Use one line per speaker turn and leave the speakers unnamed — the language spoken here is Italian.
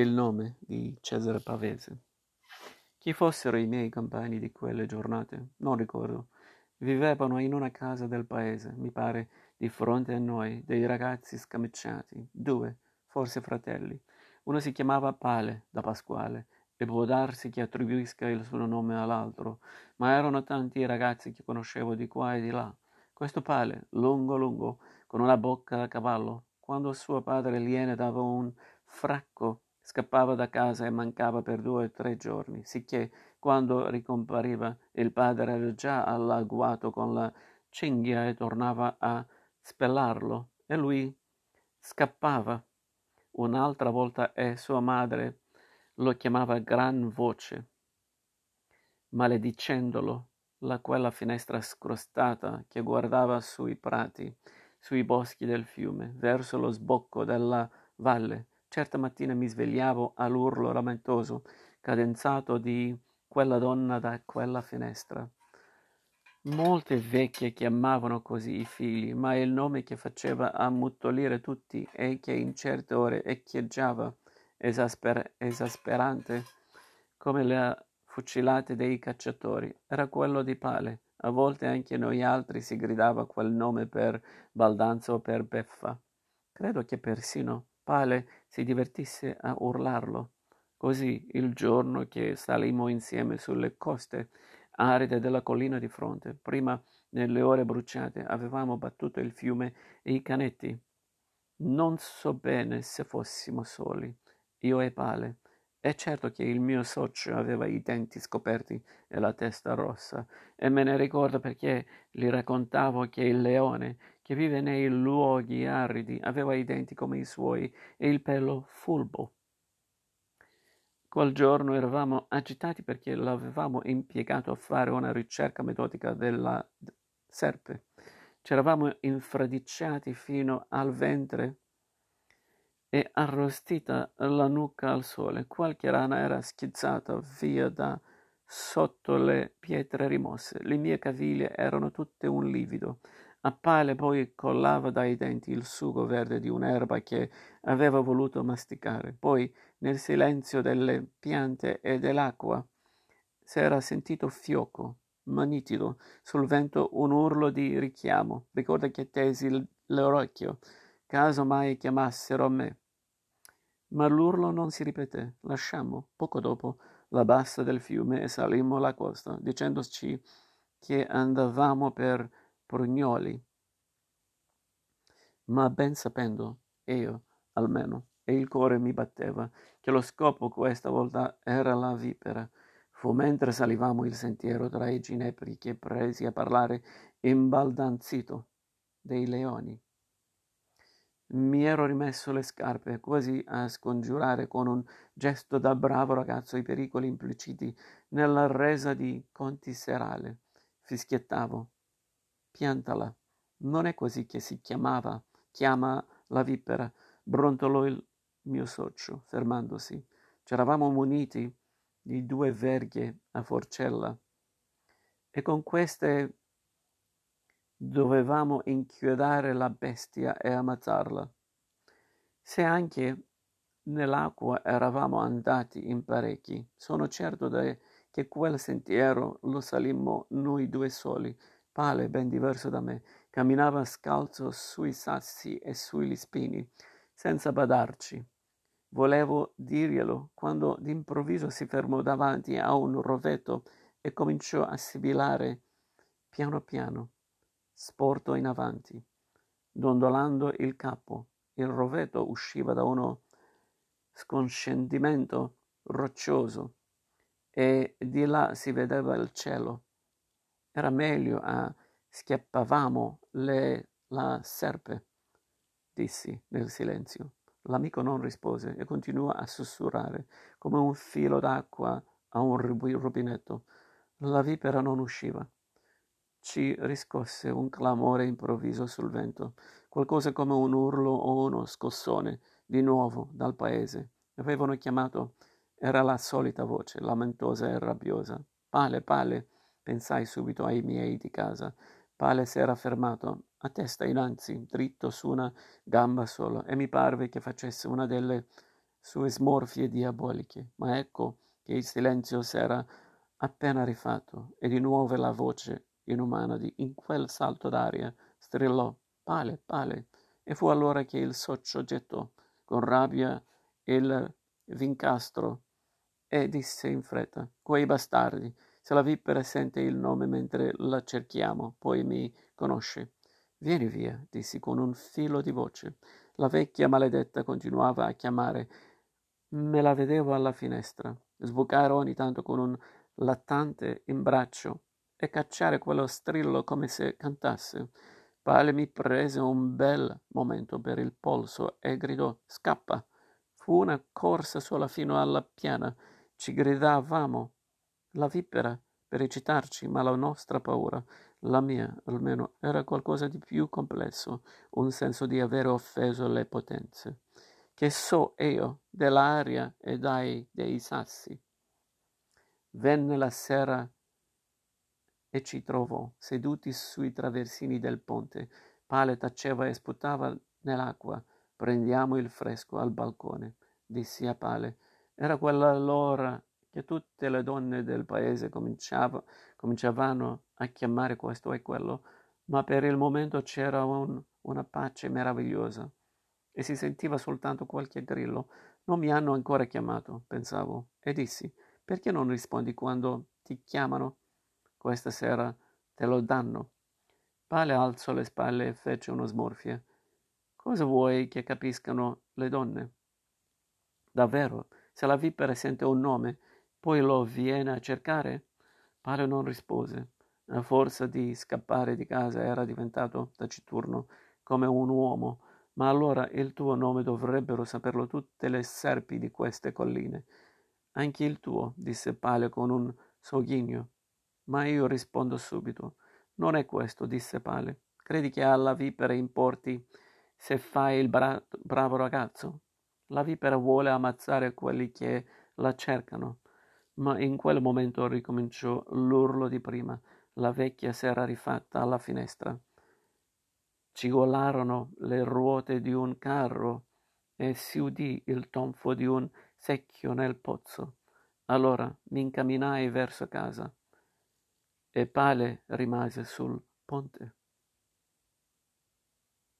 il nome di Cesare Pavese. Chi fossero i miei compagni di quelle giornate? Non ricordo. Vivevano in una casa del paese, mi pare, di fronte a noi, dei ragazzi scamiciati, due, forse fratelli. Uno si chiamava Pale, da Pasquale, e può darsi che attribuisca il suo nome all'altro, ma erano tanti i ragazzi che conoscevo di qua e di là. Questo Pale, lungo lungo, con una bocca da cavallo, quando suo padre gliene dava un fracco, scappava da casa e mancava per due o tre giorni, sicché quando ricompariva il padre era già all'agguato con la cinghia e tornava a spellarlo e lui scappava. Un'altra volta e sua madre lo chiamava a gran voce, maledicendolo da quella finestra scrostata che guardava sui prati, sui boschi del fiume, verso lo sbocco della valle. Certa mattina mi svegliavo all'urlo lamentoso, cadenzato di quella donna da quella finestra. Molte vecchie chiamavano così i figli, ma il nome che faceva ammutolire tutti e che in certe ore echeggiava esasper- esasperante come le fucilate dei cacciatori era quello di Pale. A volte anche noi altri si gridava quel nome per baldanza o per beffa. Credo che persino Pale si divertisse a urlarlo. Così, il giorno che salimmo insieme sulle coste aride della collina di fronte, prima nelle ore bruciate, avevamo battuto il fiume e i canetti. Non so bene se fossimo soli, io e Pale. È certo che il mio socio aveva i denti scoperti e la testa rossa, e me ne ricordo perché gli raccontavo che il leone, che vive nei luoghi aridi, aveva i denti come i suoi e il pelo fulbo. Quel giorno eravamo agitati perché l'avevamo impiegato a fare una ricerca metodica della serpe. C'eravamo infradicciati fino al ventre e arrostita la nuca al sole. Qualche rana era schizzata via da sotto le pietre rimosse. Le mie caviglie erano tutte un livido. A pale poi collava dai denti il sugo verde di un'erba che aveva voluto masticare. Poi, nel silenzio delle piante e dell'acqua, s'era sentito fioco, ma nitido, sul vento un urlo di richiamo. Ricorda che tesi l'orecchio, caso mai chiamassero me. Ma l'urlo non si ripeté. Lasciammo, poco dopo, la bassa del fiume e salimmo la costa, dicendoci che andavamo per Prugnoli, ma ben sapendo, io almeno, e il cuore mi batteva, che lo scopo questa volta era la vipera. Fu mentre salivamo il sentiero tra i ginepri che presi a parlare imbaldanzito dei leoni. Mi ero rimesso le scarpe, quasi a scongiurare con un gesto da bravo ragazzo i pericoli impliciti nella resa di conti serale. Fischiettavo, Piantala. Non è così che si chiamava, chiama la vipera, brontolò il mio socio, fermandosi. C'eravamo muniti di due verghe a forcella e con queste dovevamo inchiodare la bestia e ammazzarla. Se anche nell'acqua eravamo andati in parecchi, sono certo de, che quel sentiero lo salimmo noi due soli, Pale, ben diverso da me, camminava scalzo sui sassi e sugli spini, senza badarci. Volevo dirglielo quando d'improvviso si fermò davanti a un rovetto e cominciò a sibilare piano piano, sporto in avanti, dondolando il capo. Il rovetto usciva da uno sconscendimento roccioso e di là si vedeva il cielo era meglio a schiappavamo le, la serpe, dissi nel silenzio. L'amico non rispose e continuò a sussurrare come un filo d'acqua a un rubinetto. La vipera non usciva. Ci riscosse un clamore improvviso sul vento, qualcosa come un urlo o uno scossone, di nuovo dal paese. Avevano chiamato, era la solita voce, lamentosa e rabbiosa. Pale, pale, Pensai subito ai miei di casa. Pale s'era fermato, a testa innanzi, dritto su una gamba sola, e mi parve che facesse una delle sue smorfie diaboliche, ma ecco che il silenzio s'era appena rifatto e di nuovo la voce inumana di, in quel salto d'aria strillò Pale, pale, e fu allora che il socio gettò con rabbia il vincastro e disse in fretta Quei bastardi, se la vipera sente il nome mentre la cerchiamo, poi mi conosce. Vieni via, dissi con un filo di voce. La vecchia maledetta continuava a chiamare. Me la vedevo alla finestra, sbucare ogni tanto con un lattante in braccio e cacciare quello strillo come se cantasse. Pale mi prese un bel momento per il polso e gridò Scappa! Fu una corsa sola fino alla piana. Ci gridavamo. La vipera per eccitarci, ma la nostra paura, la mia almeno, era qualcosa di più complesso, un senso di avere offeso le potenze. Che so io dell'aria e dai dei sassi. Venne la sera e ci trovò, seduti sui traversini del ponte. Pale taceva e sputava nell'acqua. Prendiamo il fresco al balcone, dissi a Pale. Era quella l'ora che tutte le donne del paese cominciavano a chiamare questo e quello, ma per il momento c'era un, una pace meravigliosa e si sentiva soltanto qualche grillo. Non mi hanno ancora chiamato, pensavo, e dissi, perché non rispondi quando ti chiamano? Questa sera te lo danno. Pale alzò le spalle e fece una smorfia. Cosa vuoi che capiscano le donne? Davvero, se la vipera sente un nome, poi lo viene a cercare? Pale non rispose. A forza di scappare di casa era diventato taciturno come un uomo. Ma allora il tuo nome dovrebbero saperlo tutte le serpi di queste colline. Anche il tuo, disse Pale con un sogghigno. Ma io rispondo subito. Non è questo, disse Pale. Credi che alla vipera importi se fai il bra- bravo ragazzo? La vipera vuole ammazzare quelli che la cercano. Ma in quel momento ricominciò l'urlo di prima. La vecchia s'era rifatta alla finestra. Cigolarono le ruote di un carro e si udì il tonfo di un secchio nel pozzo. Allora mi incamminai verso casa e Pale rimase sul ponte.